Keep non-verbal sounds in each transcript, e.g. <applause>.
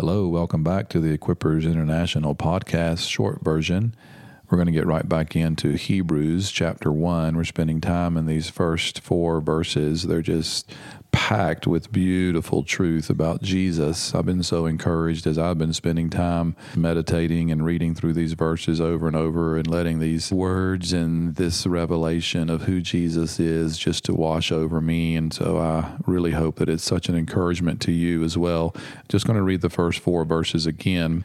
Hello, welcome back to the Equippers International podcast, short version. We're going to get right back into Hebrews chapter 1. We're spending time in these first four verses. They're just packed with beautiful truth about Jesus. I've been so encouraged as I've been spending time meditating and reading through these verses over and over and letting these words and this revelation of who Jesus is just to wash over me. And so I really hope that it's such an encouragement to you as well. Just going to read the first four verses again.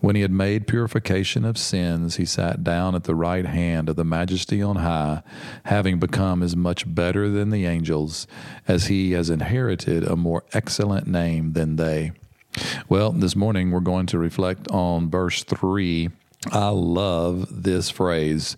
When he had made purification of sins, he sat down at the right hand of the Majesty on high, having become as much better than the angels, as he has inherited a more excellent name than they. Well, this morning we're going to reflect on verse 3. I love this phrase.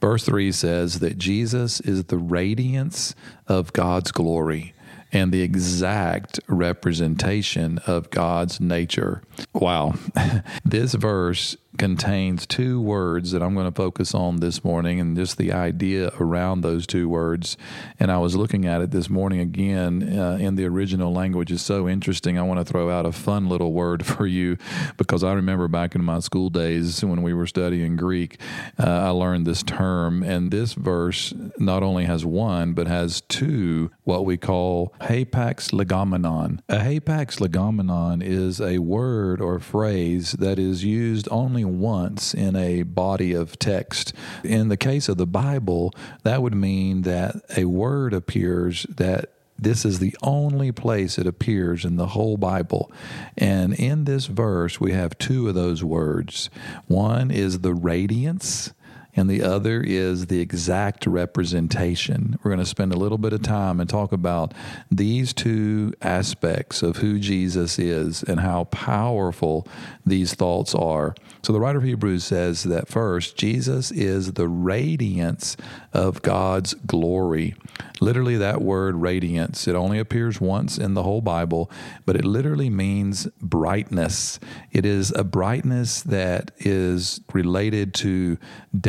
Verse 3 says that Jesus is the radiance of God's glory and the exact representation of God's nature. Wow. <laughs> this verse contains two words that I'm going to focus on this morning and just the idea around those two words. And I was looking at it this morning again uh, in the original language is so interesting. I want to throw out a fun little word <laughs> for you because I remember back in my school days when we were studying Greek, uh, I learned this term. And this verse not only has one, but has two what we call hapax legomenon. A hapax legomenon is a word or phrase that is used only once in a body of text. In the case of the Bible, that would mean that a word appears that this is the only place it appears in the whole Bible. And in this verse, we have two of those words. One is the radiance, and the other is the exact representation. We're going to spend a little bit of time and talk about these two aspects of who Jesus is and how powerful these thoughts are. So, the writer of Hebrews says that first, Jesus is the radiance of God's glory. Literally, that word radiance, it only appears once in the whole Bible, but it literally means brightness. It is a brightness that is related to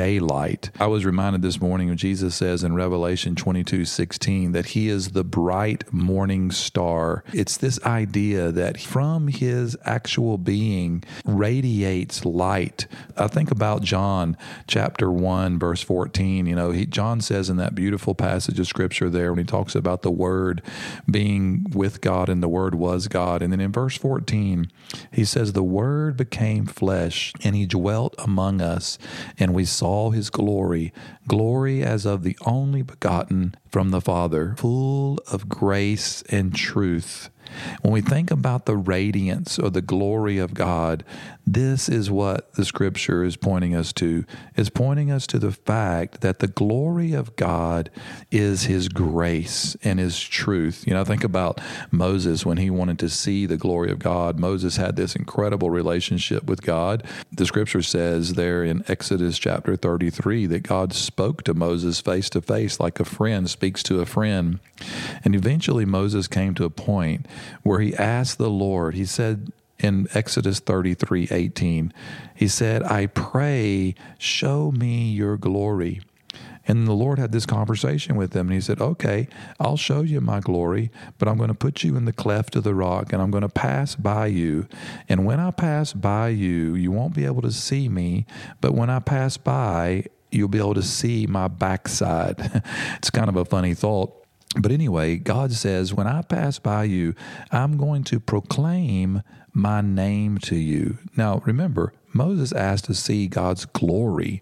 daylight. I was reminded this morning of Jesus says in Revelation 22 16 that he is the bright morning star. It's this idea that from his actual being radiates light. I think about John chapter 1, verse 14. You know, he, John says in that beautiful passage of scripture there when he talks about the Word being with God and the Word was God. And then in verse 14, he says, The Word became flesh and he dwelt among us, and we saw his glory, glory as of the only begotten from the Father, full of grace and truth. When we think about the radiance or the glory of God, this is what the scripture is pointing us to. It's pointing us to the fact that the glory of God is his grace and his truth. You know, think about Moses when he wanted to see the glory of God. Moses had this incredible relationship with God. The scripture says there in Exodus chapter 33 that God spoke to Moses face to face like a friend speaks to a friend. And eventually Moses came to a point where he asked the Lord, he said, in Exodus 33 18. He said, I pray, show me your glory. And the Lord had this conversation with him, and he said, Okay, I'll show you my glory, but I'm going to put you in the cleft of the rock, and I'm going to pass by you. And when I pass by you, you won't be able to see me, but when I pass by, you'll be able to see my backside. <laughs> it's kind of a funny thought. But anyway, God says, When I pass by you, I'm going to proclaim my name to you. Now, remember, Moses asked to see God's glory.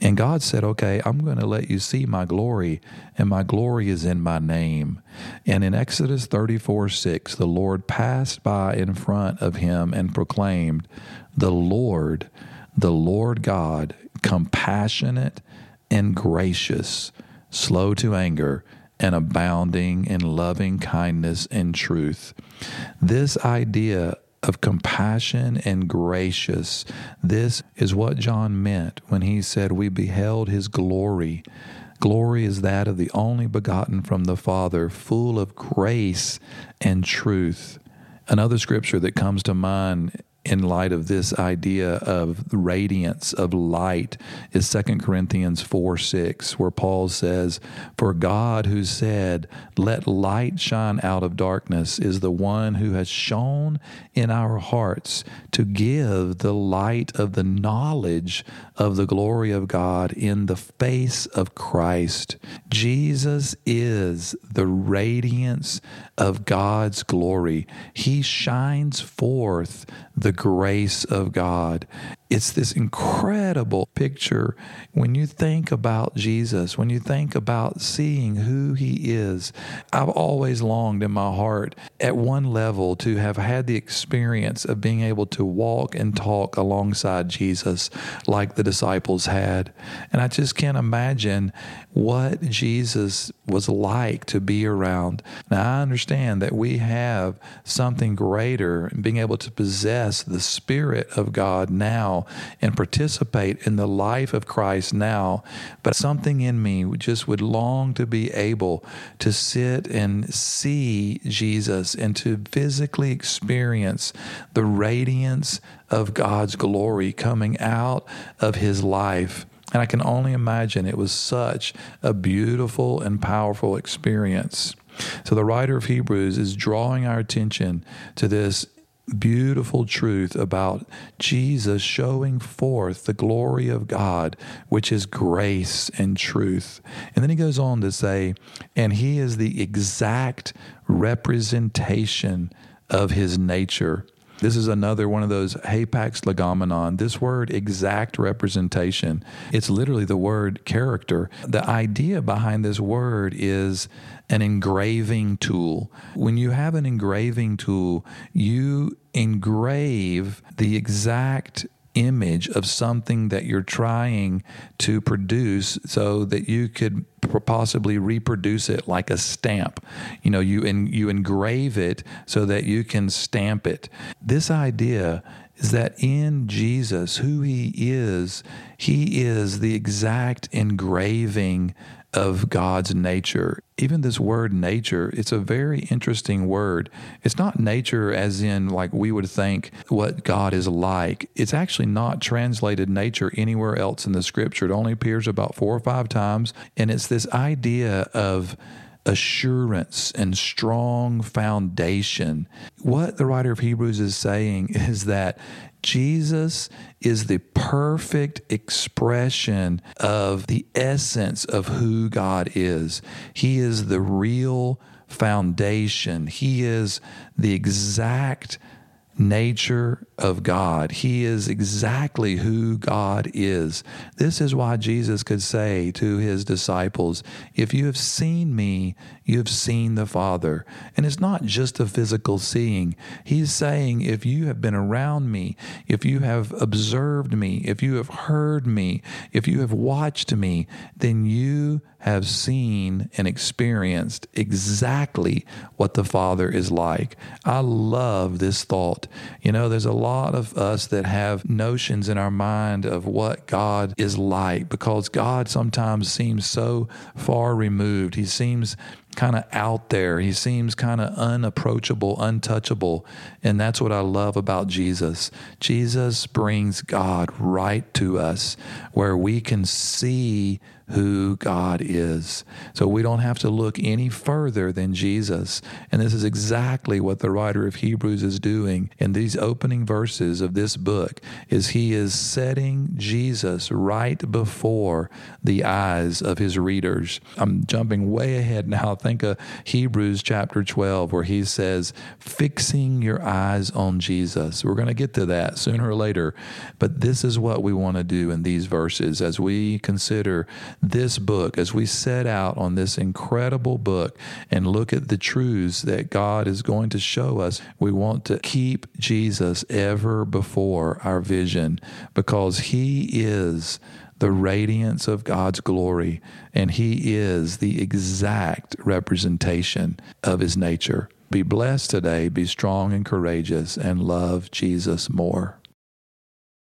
And God said, Okay, I'm going to let you see my glory, and my glory is in my name. And in Exodus 34 6, the Lord passed by in front of him and proclaimed, The Lord, the Lord God, compassionate and gracious, slow to anger and abounding in loving kindness and truth. This idea of compassion and gracious. This is what John meant when he said, We beheld his glory. Glory is that of the only begotten from the Father, full of grace and truth. Another scripture that comes to mind in light of this idea of radiance of light is 2 Corinthians 4 6, where Paul says, For God who said, Let light shine out of darkness, is the one who has shone in our hearts to give the light of the knowledge of the glory of God in the face of Christ. Jesus is the radiance of God's glory. He shines forth the grace of God. It's this incredible picture when you think about Jesus, when you think about seeing who he is. I've always longed in my heart at one level to have had the experience of being able to walk and talk alongside Jesus like the disciples had. And I just can't imagine what Jesus was like to be around. Now, I understand that we have something greater, being able to possess the Spirit of God now and participate in the life of Christ now. But something in me just would long to be able to sit and see Jesus and to physically experience the radiance of God's glory coming out of his life. And I can only imagine it was such a beautiful and powerful experience. So the writer of Hebrews is drawing our attention to this beautiful truth about Jesus showing forth the glory of God, which is grace and truth. And then he goes on to say, and he is the exact representation of his nature. This is another one of those hapax legomenon. This word, exact representation, it's literally the word character. The idea behind this word is an engraving tool. When you have an engraving tool, you engrave the exact image of something that you're trying to produce so that you could possibly reproduce it like a stamp. You know you you engrave it so that you can stamp it. This idea is that in Jesus who he is he is the exact engraving of God's nature. Even this word nature, it's a very interesting word. It's not nature as in like we would think what God is like. It's actually not translated nature anywhere else in the scripture. It only appears about four or five times. And it's this idea of assurance and strong foundation. What the writer of Hebrews is saying <laughs> is that Jesus is the perfect expression of the essence of who God is. He is the real foundation. He is the exact nature of God. He is exactly who God is. This is why Jesus could say to his disciples, If you have seen me, you have seen the Father. And it's not just a physical seeing. He's saying, If you have been around me, if you have observed me, if you have heard me, if you have watched me, then you have seen and experienced exactly what the Father is like. I love this thought. You know, there's a lot of us that have notions in our mind of what God is like because God sometimes seems so far removed. He seems kind of out there. He seems kind of unapproachable, untouchable. And that's what I love about Jesus. Jesus brings God right to us where we can see who God is. So we don't have to look any further than Jesus. And this is exactly what the writer of Hebrews is doing in these opening verses of this book is he is setting Jesus right before the eyes of his readers. I'm jumping way ahead now. Think of Hebrews chapter 12 where he says fixing your eyes on Jesus. We're going to get to that sooner or later, but this is what we want to do in these verses as we consider this book, as we set out on this incredible book and look at the truths that God is going to show us, we want to keep Jesus ever before our vision because He is the radiance of God's glory, and He is the exact representation of His nature. Be blessed today. Be strong and courageous and love Jesus more.